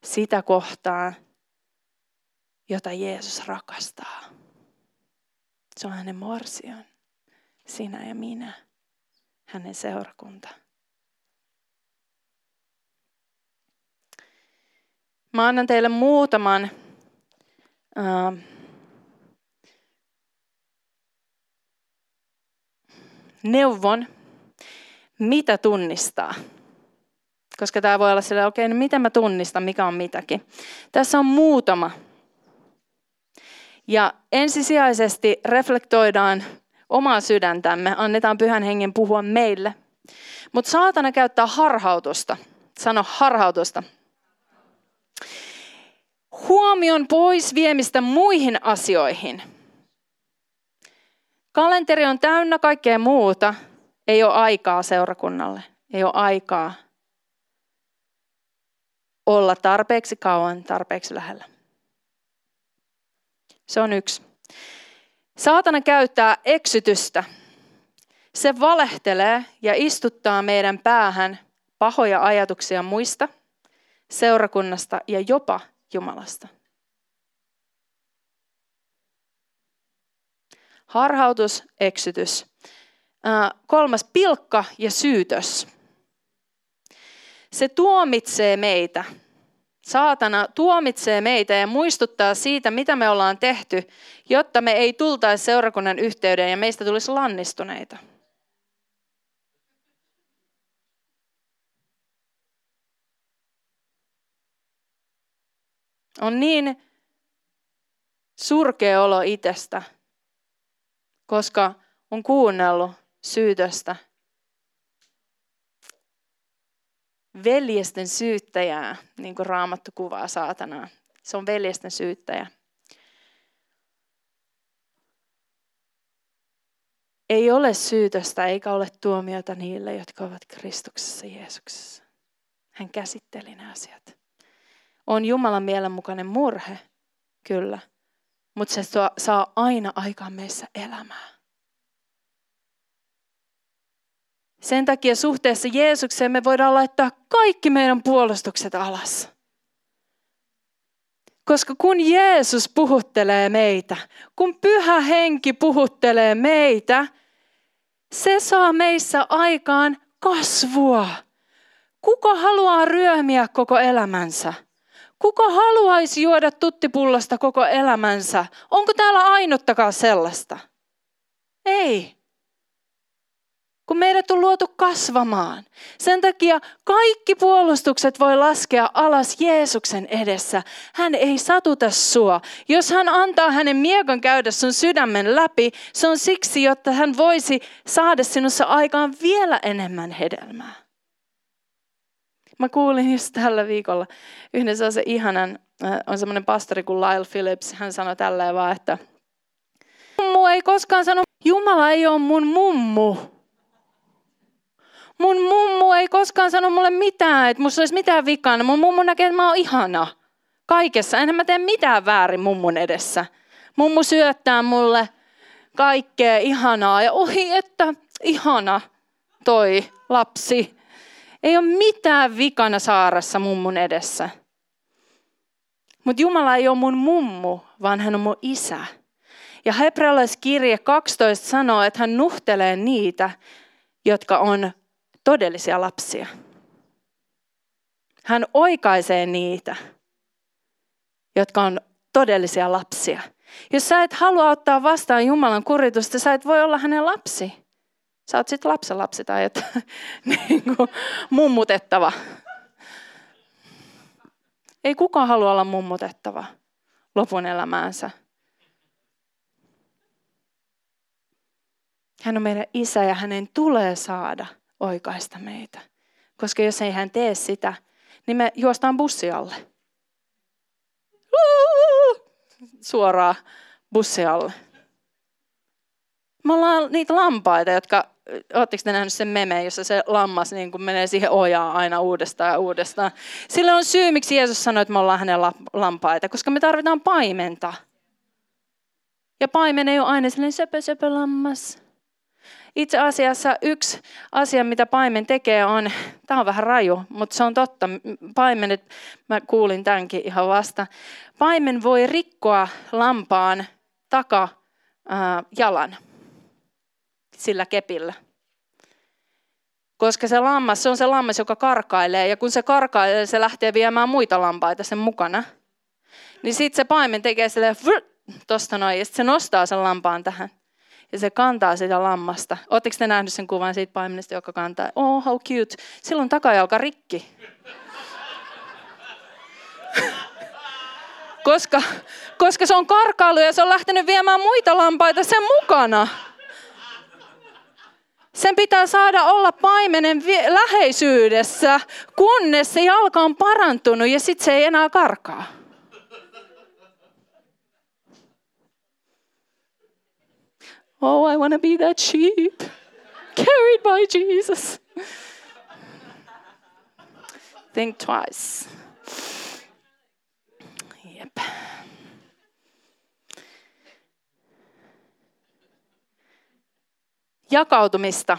sitä kohtaan, jota Jeesus rakastaa. Se on hänen morsion, sinä ja minä, hänen seurakunta. Mä annan teille muutaman uh, neuvon, mitä tunnistaa. Koska tämä voi olla sillä, okei, okay, no miten mä tunnistan, mikä on mitäkin. Tässä on muutama. Ja ensisijaisesti reflektoidaan omaa sydäntämme, annetaan pyhän hengen puhua meille. Mutta saatana käyttää harhautusta. Sano harhautusta. Huomion pois viemistä muihin asioihin. Kalenteri on täynnä kaikkea muuta. Ei ole aikaa seurakunnalle. Ei ole aikaa olla tarpeeksi kauan, tarpeeksi lähellä. Se on yksi. Saatana käyttää eksytystä. Se valehtelee ja istuttaa meidän päähän pahoja ajatuksia muista, seurakunnasta ja jopa Jumalasta. Harhautus, eksytys. Kolmas, pilkka ja syytös. Se tuomitsee meitä. Saatana tuomitsee meitä ja muistuttaa siitä, mitä me ollaan tehty, jotta me ei tultaisi seurakunnan yhteyden ja meistä tulisi lannistuneita. On niin surkea olo itsestä, koska on kuunnellut syytöstä. Veljesten syyttäjää, niin kuin Raamattu kuvaa saatanaa. Se on veljesten syyttäjä. Ei ole syytöstä eikä ole tuomiota niille, jotka ovat Kristuksessa Jeesuksessa. Hän käsitteli nämä asiat. On Jumalan mielenmukainen murhe, kyllä mutta se saa aina aikaan meissä elämää. Sen takia suhteessa Jeesukseen me voidaan laittaa kaikki meidän puolustukset alas. Koska kun Jeesus puhuttelee meitä, kun pyhä henki puhuttelee meitä, se saa meissä aikaan kasvua. Kuka haluaa ryömiä koko elämänsä? Kuka haluaisi juoda tuttipullosta koko elämänsä? Onko täällä ainuttakaan sellaista? Ei. Kun meidät on luotu kasvamaan. Sen takia kaikki puolustukset voi laskea alas Jeesuksen edessä. Hän ei satuta sua. Jos hän antaa hänen miekan käydä sun sydämen läpi, se on siksi, jotta hän voisi saada sinussa aikaan vielä enemmän hedelmää. Mä kuulin just tällä viikolla yhden sellaisen ihanan, äh, on semmoinen pastori kuin Lyle Phillips, hän sanoi tälleen vaan, että mummu ei koskaan sano, Jumala ei ole mun mummu. Mun mummu ei koskaan sano mulle mitään, että musta olisi mitään vikaa. Mun mummu näkee, että mä oon ihana. Kaikessa. Enhän mä tee mitään väärin mummun edessä. Mummu syöttää mulle kaikkea ihanaa. Ja ohi, että ihana toi lapsi. Ei ole mitään vikana saarassa mummun edessä. Mutta Jumala ei ole mun mummu, vaan hän on mun isä. Ja hebrealaiskirje 12 sanoo, että hän nuhtelee niitä, jotka on todellisia lapsia. Hän oikaisee niitä, jotka on todellisia lapsia. Jos sä et halua ottaa vastaan Jumalan kuritusta, sä et voi olla hänen lapsi. Sä oot sitten lapsen lapsi tai että, niin kuin, mummutettava. Ei kukaan halua olla mummutettava lopun elämäänsä. Hän on meidän isä ja hänen tulee saada oikaista meitä. Koska jos ei hän tee sitä, niin me juostaan bussi alle. Suoraan bussi alle. Me ollaan niitä lampaita, jotka ootteko te nähnyt sen meme, jossa se lammas niin kuin menee siihen ojaan aina uudestaan ja uudestaan. Sillä on syy, miksi Jeesus sanoi, että me ollaan hänen lampaita, koska me tarvitaan paimenta. Ja paimen ei ole aina sellainen söpö, söpö lammas. Itse asiassa yksi asia, mitä paimen tekee on, tämä on vähän raju, mutta se on totta. Paimenet, mä kuulin tämänkin ihan vasta. Paimen voi rikkoa lampaan taka ää, jalan sillä kepillä. Koska se lammas, se on se lammas, joka karkailee. Ja kun se karkailee, se lähtee viemään muita lampaita sen mukana. Niin sitten se paimen tekee sille tosta noin, ja se nostaa sen lampaan tähän. Ja se kantaa sitä lammasta. Oletteko te nähneet sen kuvan siitä paimenesta, joka kantaa? Oh, how cute. Silloin takajalka rikki. koska, koska se on karkailu ja se on lähtenyt viemään muita lampaita sen mukana. Sen pitää saada olla paimenen läheisyydessä, kunnes se jalka on parantunut ja sitten se ei enää karkaa. Oh, I want to be that sheep carried by Jesus. Think twice. Jakautumista.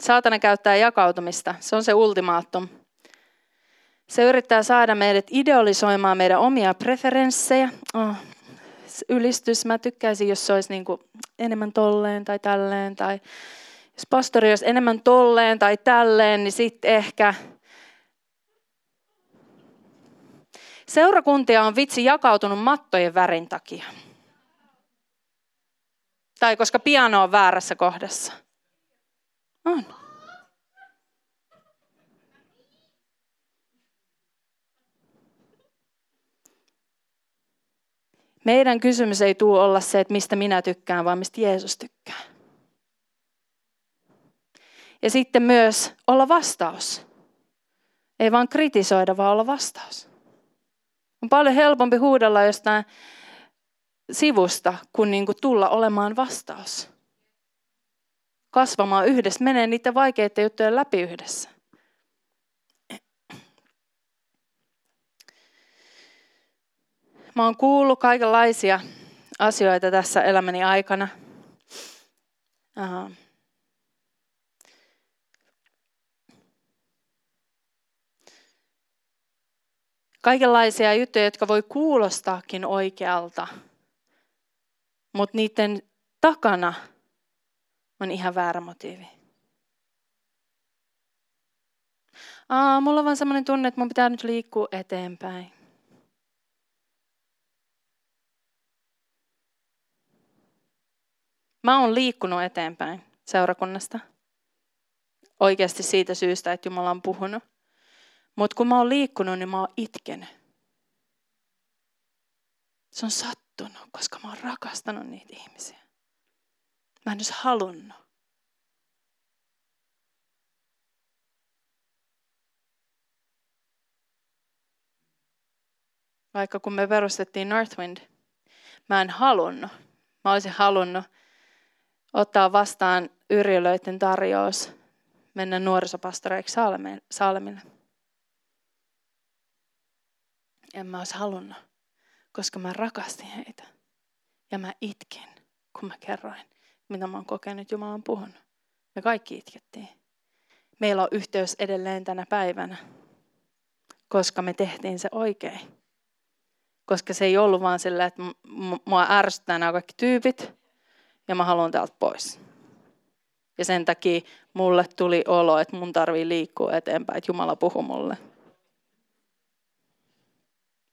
Saatana käyttää jakautumista. Se on se ultimaattum. Se yrittää saada meidät idealisoimaan meidän omia preferenssejä. Oh, ylistys. Mä tykkäisin, jos se olisi niin kuin enemmän tolleen tai tälleen. Tai jos pastori olisi enemmän tolleen tai tälleen, niin sitten ehkä Seurakuntia on vitsi jakautunut mattojen värin takia. Tai koska piano on väärässä kohdassa. On. Meidän kysymys ei tule olla se, että mistä minä tykkään, vaan mistä Jeesus tykkää. Ja sitten myös olla vastaus. Ei vaan kritisoida, vaan olla vastaus. On paljon helpompi huudella jostain sivusta, kuin, niin kuin tulla olemaan vastaus. Kasvamaan yhdessä, menee niiden vaikeiden juttujen läpi yhdessä. Mä oon kuullut kaikenlaisia asioita tässä elämäni aikana. Kaikenlaisia juttuja, jotka voi kuulostaakin oikealta, mutta niiden takana on ihan väärä motiivi. Aa, mulla on vaan sellainen tunne, että mun pitää nyt liikkua eteenpäin. Mä oon liikkunut eteenpäin seurakunnasta. Oikeasti siitä syystä, että Jumala on puhunut. Mutta kun mä oon liikkunut, niin mä oon itkenyt. Se on sattunut, koska mä oon rakastanut niitä ihmisiä. Mä en olisi halunnut. Vaikka kun me perustettiin Northwind, mä en halunnut. Mä olisin halunnut ottaa vastaan yrjölöiden tarjous mennä nuorisopastoreiksi Salmille. En mä olisi halunnut, koska mä rakastin heitä. Ja mä itkin, kun mä kerroin, mitä mä oon kokenut Jumalan puhunut. Me kaikki itkettiin. Meillä on yhteys edelleen tänä päivänä, koska me tehtiin se oikein. Koska se ei ollut vaan sillä, että mua ärsyttää nämä kaikki tyypit, ja mä haluan täältä pois. Ja sen takia mulle tuli olo, että mun tarvii liikkua eteenpäin, että Jumala puhuu mulle.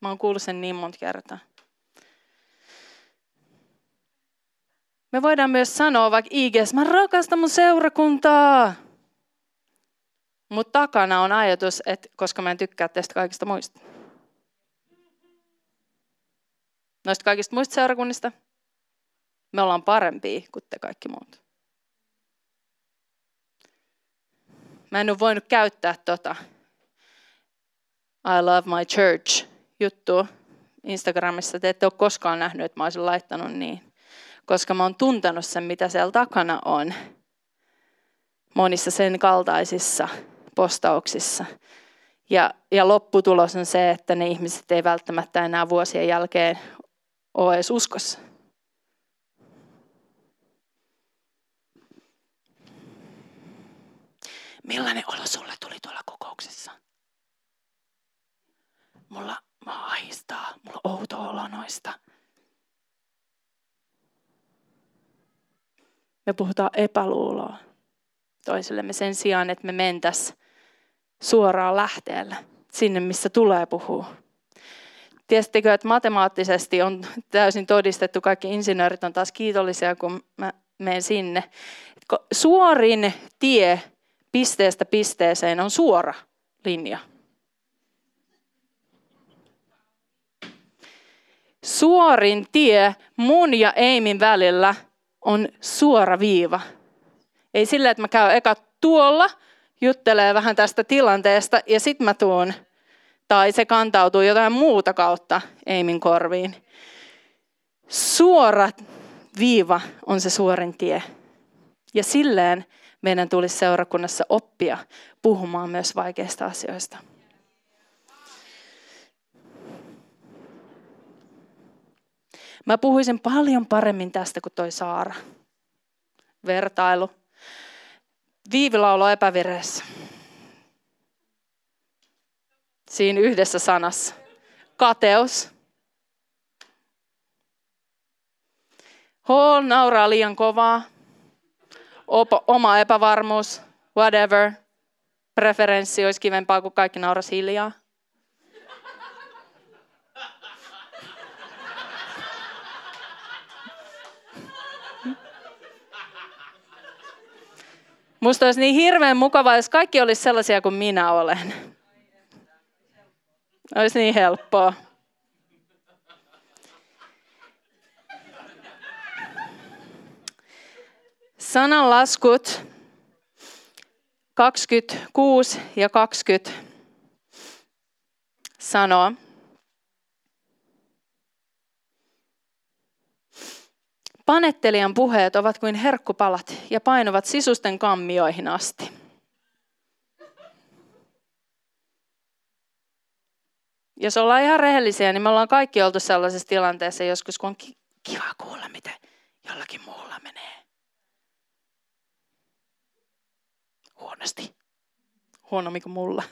Mä oon kuullut sen niin monta kertaa. Me voidaan myös sanoa vaikka IGS, mä rakastan mun seurakuntaa. Mutta takana on ajatus, että koska mä en tykkää tästä kaikista muista. Noista kaikista muista seurakunnista me ollaan parempia kuin te kaikki muut. Mä en ole voinut käyttää tota I love my church juttua Instagramissa. Te ette ole koskaan nähnyt, että mä olisin laittanut niin. Koska mä oon tuntenut sen, mitä siellä takana on. monissa sen kaltaisissa postauksissa. Ja, ja lopputulos on se, että ne ihmiset ei välttämättä enää vuosien jälkeen ole edes uskossa. Millainen olo sulle tuli tuolla kokouksessa? Mulla mä ahistaa, mulla on outo olo noista. Me puhutaan epäluuloa toisillemme sen sijaan, että me mentäs suoraan lähteelle, sinne missä tulee puhua. Tiesittekö, että matemaattisesti on täysin todistettu, kaikki insinöörit on taas kiitollisia, kun mä menen sinne. Suorin tie pisteestä pisteeseen on suora linja. Suorin tie mun ja Eimin välillä on suora viiva. Ei sillä, että mä käyn eka tuolla, juttelee vähän tästä tilanteesta ja sitten mä tuun. Tai se kantautuu jotain muuta kautta Eimin korviin. Suora viiva on se suorin tie. Ja silleen meidän tulisi seurakunnassa oppia puhumaan myös vaikeista asioista. Mä puhuisin paljon paremmin tästä kuin toi Saara. Vertailu. Viivilaulo epävireessä. Siinä yhdessä sanassa. Kateus. Hall nauraa liian kovaa. Opo, oma epävarmuus, whatever. Preferenssi olisi kivempaa, kuin kaikki nauras hiljaa. Musta olisi niin hirveän mukavaa, jos kaikki olisi sellaisia kuin minä olen. Olisi niin helppoa. Sananlaskut 26 ja 20 sanoo, Panettelijan puheet ovat kuin herkkupalat ja painuvat sisusten kammioihin asti. Jos ollaan ihan rehellisiä, niin me ollaan kaikki oltu sellaisessa tilanteessa joskus, kun on kiva kuulla, miten jollakin muulla menee. Huonosti. Huonommin kuin mulla.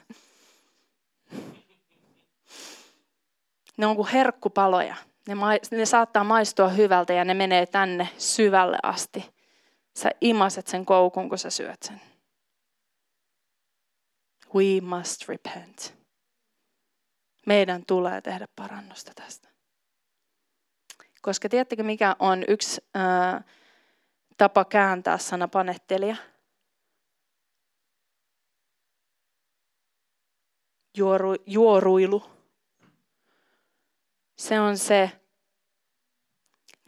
Ne on kuin herkkupaloja. Ne, ne saattaa maistua hyvältä ja ne menee tänne syvälle asti. Sä imaset sen koukun, kun sä syöt sen. We must repent. Meidän tulee tehdä parannusta tästä. Koska tiedättekö mikä on yksi ää, tapa kääntää sana panettelija? Juoru, juoruilu se on se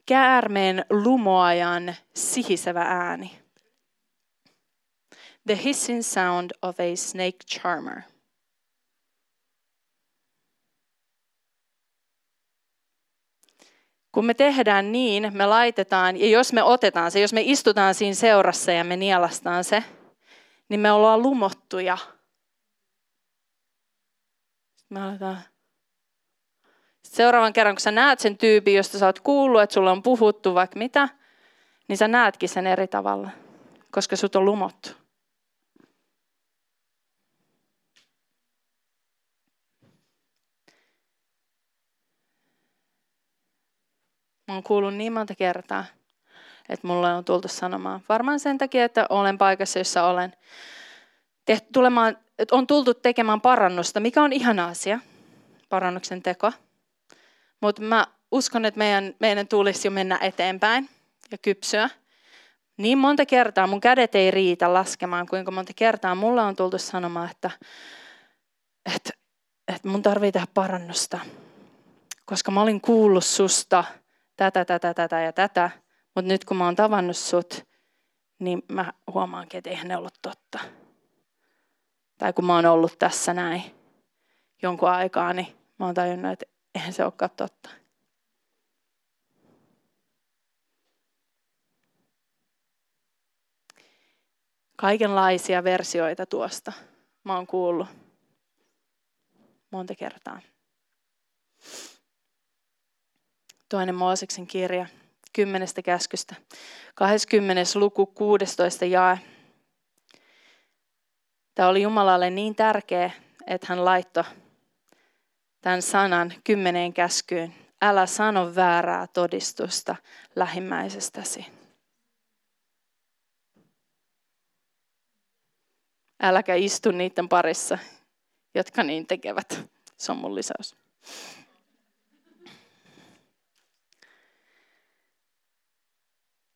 käärmeen lumoajan sihisevä ääni. The hissing sound of a snake charmer. Kun me tehdään niin, me laitetaan, ja jos me otetaan se, jos me istutaan siinä seurassa ja me nielastaan se, niin me ollaan lumottuja. me aletaan seuraavan kerran, kun sä näet sen tyypin, josta sä oot kuullut, että sulla on puhuttu vaikka mitä, niin sä näetkin sen eri tavalla, koska sut on lumottu. Mä oon kuullut niin monta kertaa, että mulle on tultu sanomaan. Varmaan sen takia, että olen paikassa, jossa olen. Tehty, tulemaan, on tultu tekemään parannusta, mikä on ihana asia, parannuksen teko. Mutta mä uskon, että meidän, meidän tulisi jo mennä eteenpäin ja kypsyä. Niin monta kertaa mun kädet ei riitä laskemaan, kuinka monta kertaa mulla on tultu sanomaan, että, että, että mun tarvii tehdä parannusta. Koska mä olin kuullut susta tätä, tätä, tätä ja tätä, mutta nyt kun mä oon tavannut sut, niin mä huomaankin, että eihän ne ollut totta. Tai kun mä oon ollut tässä näin jonkun aikaa, niin mä oon tajunnut, että eihän se olekaan totta. Kaikenlaisia versioita tuosta mä oon kuullut monta kertaa. Toinen Mooseksen kirja, kymmenestä käskystä, 20. luku, 16 jae. Tämä oli Jumalalle niin tärkeä, että hän laittoi tämän sanan kymmeneen käskyyn. Älä sano väärää todistusta lähimmäisestäsi. Äläkä istu niiden parissa, jotka niin tekevät. Se on mun lisäys.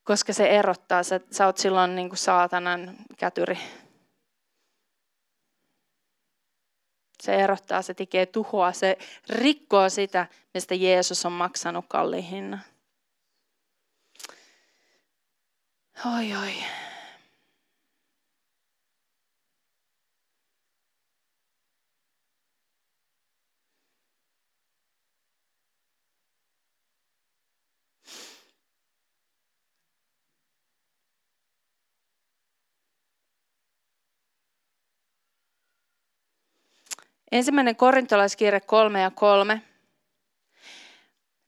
Koska se erottaa, sä, sä oot silloin niin kuin saatanan kätyri. Se erottaa, se tekee tuhoa, se rikkoo sitä, mistä Jeesus on maksanut kalliin hinnan. Oi, oi. Ensimmäinen korintolaiskirje 3 ja 3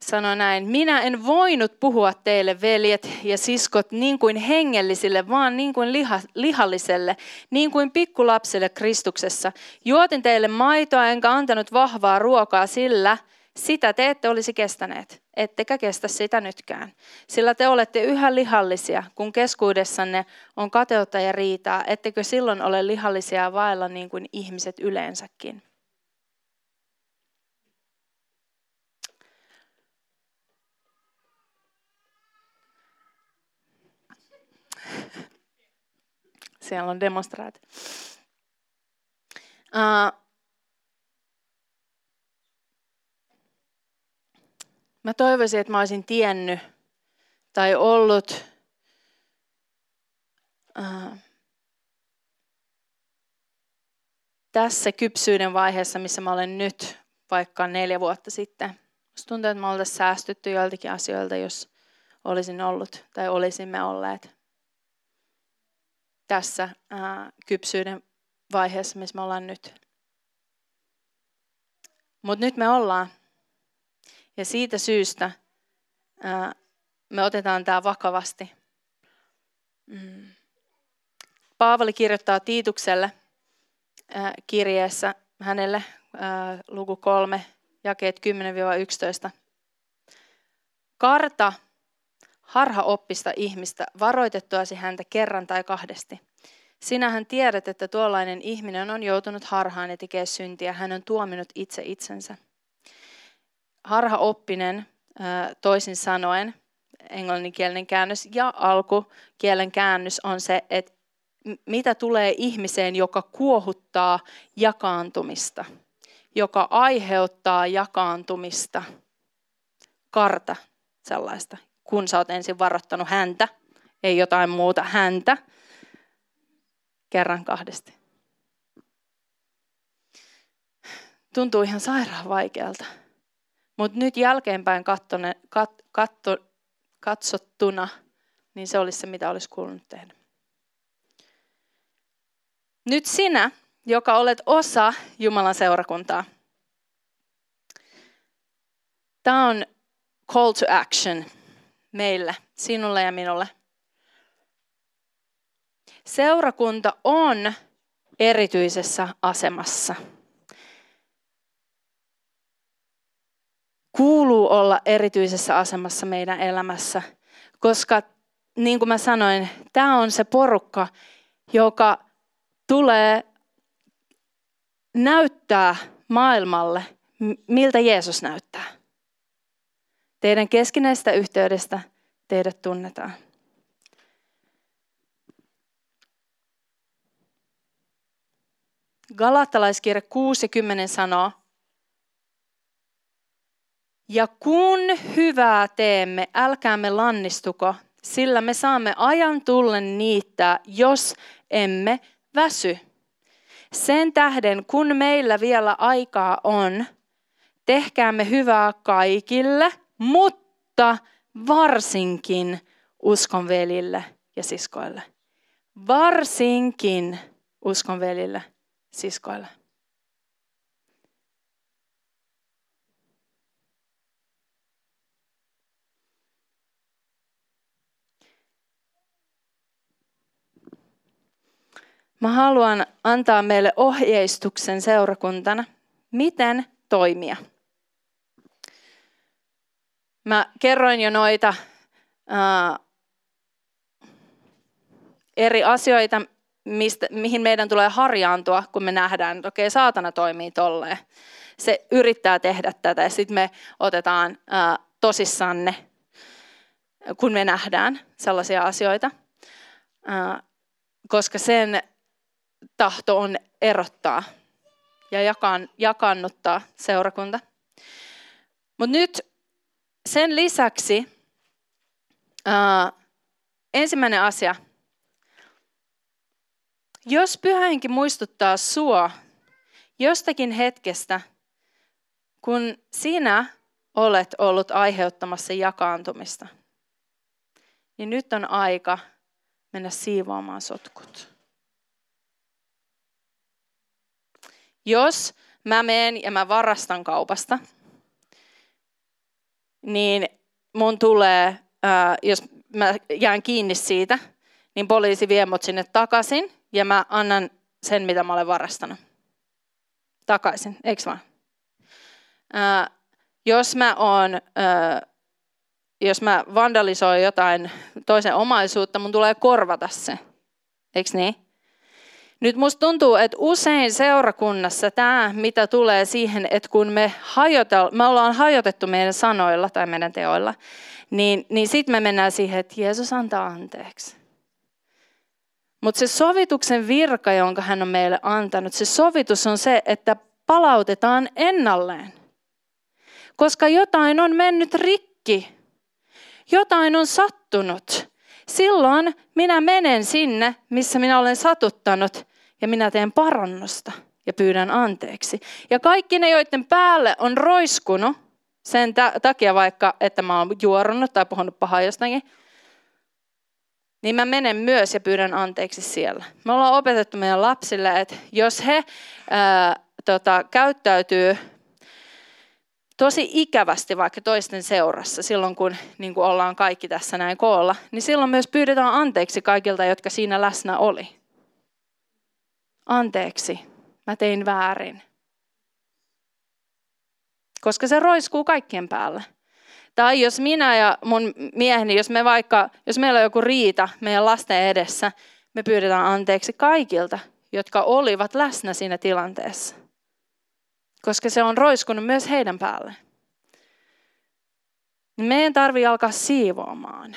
sanoi näin, minä en voinut puhua teille veljet ja siskot niin kuin hengellisille, vaan niin kuin liha, lihalliselle, niin kuin pikkulapselle Kristuksessa. Juotin teille maitoa enkä antanut vahvaa ruokaa sillä, sitä te ette olisi kestäneet, ettekä kestä sitä nytkään. Sillä te olette yhä lihallisia, kun keskuudessanne on kateutta ja riitaa, ettekö silloin ole lihallisia vailla niin kuin ihmiset yleensäkin. Siellä on demonstraat. Uh, mä toivoisin, että mä olisin tiennyt tai ollut uh, tässä kypsyyden vaiheessa, missä mä olen nyt, vaikka neljä vuotta sitten. Musta tuntuu, että me oltaisiin säästytty joiltakin asioilta, jos olisin ollut tai olisimme olleet tässä ää, kypsyyden vaiheessa, missä me ollaan nyt. Mutta nyt me ollaan. Ja siitä syystä ää, me otetaan tämä vakavasti. Mm. Paavali kirjoittaa Tiitukselle ää, kirjeessä hänelle ää, luku 3, jakeet 10-11. Karta harha oppista ihmistä varoitettuasi häntä kerran tai kahdesti. Sinähän tiedät, että tuollainen ihminen on joutunut harhaan ja tekee syntiä. Hän on tuominut itse itsensä. Harha oppinen, toisin sanoen, englanninkielinen käännös ja alkukielen käännös on se, että mitä tulee ihmiseen, joka kuohuttaa jakaantumista, joka aiheuttaa jakaantumista, karta sellaista, kun sä oot ensin varoittanut häntä, ei jotain muuta, häntä, kerran kahdesti. Tuntuu ihan sairaan vaikealta. Mutta nyt jälkeenpäin kattone, kat, katto, katsottuna, niin se olisi se, mitä olisi kuulunut tehdä. Nyt sinä, joka olet osa Jumalan seurakuntaa. Tämä on call to action meille, sinulle ja minulle. Seurakunta on erityisessä asemassa. Kuuluu olla erityisessä asemassa meidän elämässä, koska niin kuin mä sanoin, tämä on se porukka, joka tulee näyttää maailmalle, miltä Jeesus näyttää. Teidän keskinäistä yhteydestä teidät tunnetaan. Galattalaiskirja 60 sanoo, ja kun hyvää teemme, älkäämme lannistuko, sillä me saamme ajan tullen niittää, jos emme väsy. Sen tähden, kun meillä vielä aikaa on, tehkäämme hyvää kaikille, mutta varsinkin uskonvelille ja siskoille. Varsinkin uskon velille, siskoille. Mä haluan antaa meille ohjeistuksen seurakuntana, miten toimia. Mä kerroin jo noita ää, eri asioita, mistä, mihin meidän tulee harjaantua, kun me nähdään, että okei, saatana toimii tolleen. Se yrittää tehdä tätä ja sitten me otetaan ää, tosissanne, kun me nähdään sellaisia asioita. Ää, koska sen tahto on erottaa ja jakan, jakannuttaa seurakunta. Mutta nyt sen lisäksi ää, ensimmäinen asia. Jos pyhähenki muistuttaa sua jostakin hetkestä, kun sinä olet ollut aiheuttamassa jakaantumista, niin nyt on aika mennä siivoamaan sotkut. Jos mä menen ja mä varastan kaupasta, niin mun tulee, ää, jos mä jään kiinni siitä, niin poliisi vie mut sinne takaisin ja mä annan sen, mitä mä olen varastanut. Takaisin, eikö vaan? Ää, jos mä oon, ää, jos mä vandalisoin jotain toisen omaisuutta, mun tulee korvata se. Eikö niin? Nyt musta tuntuu, että usein seurakunnassa tämä, mitä tulee siihen, että kun me, hajotel, me ollaan hajotettu meidän sanoilla tai meidän teoilla, niin, niin sitten me mennään siihen, että Jeesus antaa anteeksi. Mutta se sovituksen virka, jonka hän on meille antanut, se sovitus on se, että palautetaan ennalleen. Koska jotain on mennyt rikki, jotain on sattunut. Silloin minä menen sinne, missä minä olen satuttanut, ja minä teen parannusta ja pyydän anteeksi. Ja kaikki ne, joiden päälle on roiskunut, sen takia vaikka, että mä oon juorunut tai puhunut pahaa jostakin, niin mä menen myös ja pyydän anteeksi siellä. Me ollaan opetettu meidän lapsille, että jos he ää, tota, käyttäytyy tosi ikävästi vaikka toisten seurassa, silloin kun niin kuin ollaan kaikki tässä näin koolla, niin silloin myös pyydetään anteeksi kaikilta, jotka siinä läsnä oli anteeksi, mä tein väärin. Koska se roiskuu kaikkien päälle. Tai jos minä ja mun mieheni, jos me vaikka, jos meillä on joku riita meidän lasten edessä, me pyydetään anteeksi kaikilta, jotka olivat läsnä siinä tilanteessa. Koska se on roiskunut myös heidän päälle. Niin meidän tarvii alkaa siivoamaan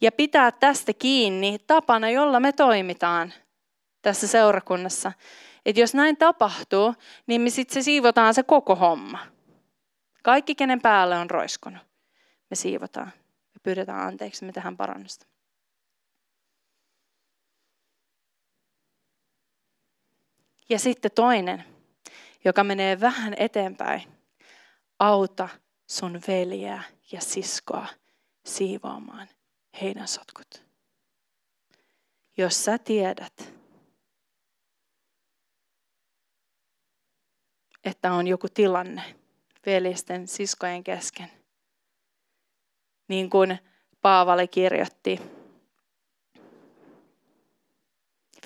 ja pitää tästä kiinni tapana, jolla me toimitaan tässä seurakunnassa. Että jos näin tapahtuu, niin me sitten se siivotaan se koko homma. Kaikki, kenen päälle on roiskunut, me siivotaan. Me pyydetään anteeksi, me tehdään parannusta. Ja sitten toinen, joka menee vähän eteenpäin. Auta sun veljeä ja siskoa siivoamaan heidän sotkut. Jos sä tiedät, että on joku tilanne veljesten, siskojen kesken, niin kuin Paavali kirjoitti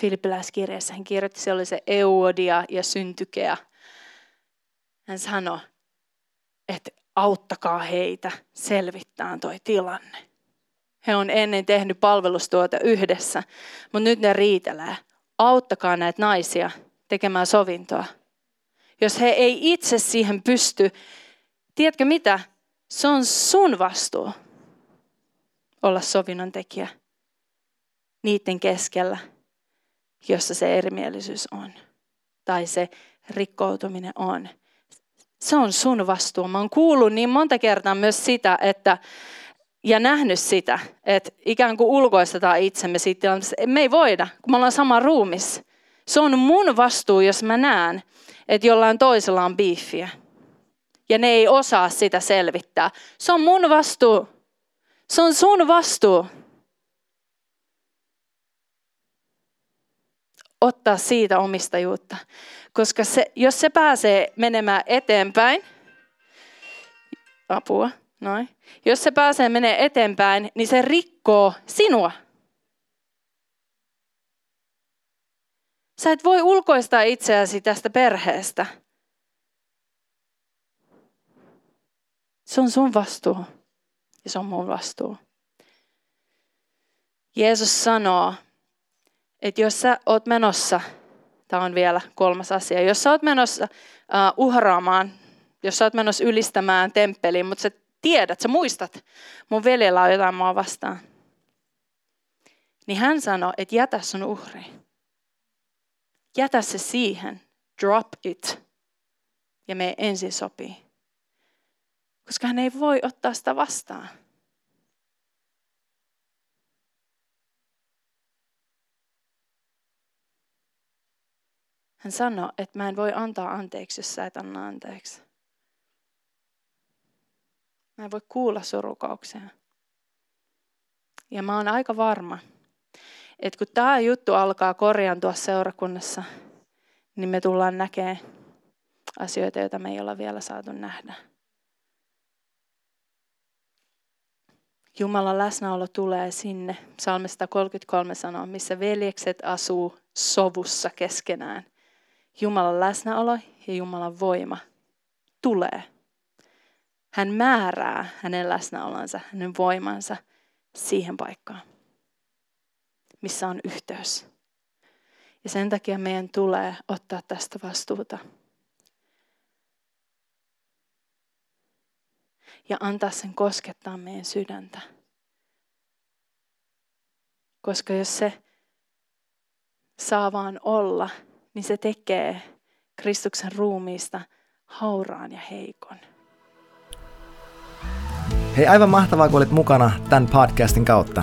Filippiläiskirjassa, hän kirjoitti, se oli se Euodia ja Syntykea. Hän sanoi, että auttakaa heitä selvittämään toi tilanne. He on ennen tehnyt palvelustuota yhdessä, mutta nyt ne riitelee. Auttakaa näitä naisia tekemään sovintoa. Jos he ei itse siihen pysty, tiedätkö mitä? Se on sun vastuu olla sovinnon tekijä niiden keskellä, jossa se erimielisyys on. Tai se rikkoutuminen on. Se on sun vastuu. Mä oon kuullut niin monta kertaa myös sitä, että ja nähnyt sitä, että ikään kuin ulkoistetaan itsemme siitä tilanteesta. Me ei voida, kun me ollaan sama ruumis. Se on mun vastuu, jos mä näen, että jollain toisella on biiffiä. Ja ne ei osaa sitä selvittää. Se on mun vastuu. Se on sun vastuu. Ottaa siitä omistajuutta. Koska se, jos se pääsee menemään eteenpäin, apua, noin. Jos se pääsee menee eteenpäin, niin se rikkoo sinua. Sä et voi ulkoistaa itseäsi tästä perheestä. Se on sun vastuu ja se on mun vastuu. Jeesus sanoo, että jos sä oot menossa, tämä on vielä kolmas asia, jos sä oot menossa uh, uhraamaan, jos sä oot menossa ylistämään temppeliin, mutta sä tiedät, sä muistat, mun veljellä on jotain mua vastaan, niin hän sanoo, että jätä sun uhri. Jätä se siihen, drop it, ja me ensin sopii. Koska hän ei voi ottaa sitä vastaan. Hän sanoi, että mä en voi antaa anteeksi, jos sä et anna anteeksi. Mä en voi kuulla surukauksia. Ja mä oon aika varma, että kun tämä juttu alkaa korjaantua seurakunnassa, niin me tullaan näkemään asioita, joita me ei olla vielä saatu nähdä. Jumalan läsnäolo tulee sinne, psalmista 33 sanoo, missä veljekset asuu sovussa keskenään. Jumalan läsnäolo ja Jumalan voima tulee. Hän määrää hänen läsnäolonsa, hänen voimansa siihen paikkaan, missä on yhteys. Ja sen takia meidän tulee ottaa tästä vastuuta. Ja antaa sen koskettaa meidän sydäntä. Koska jos se saa vaan olla, niin se tekee Kristuksen ruumiista hauraan ja heikon. Hei, aivan mahtavaa, kun olit mukana tämän podcastin kautta.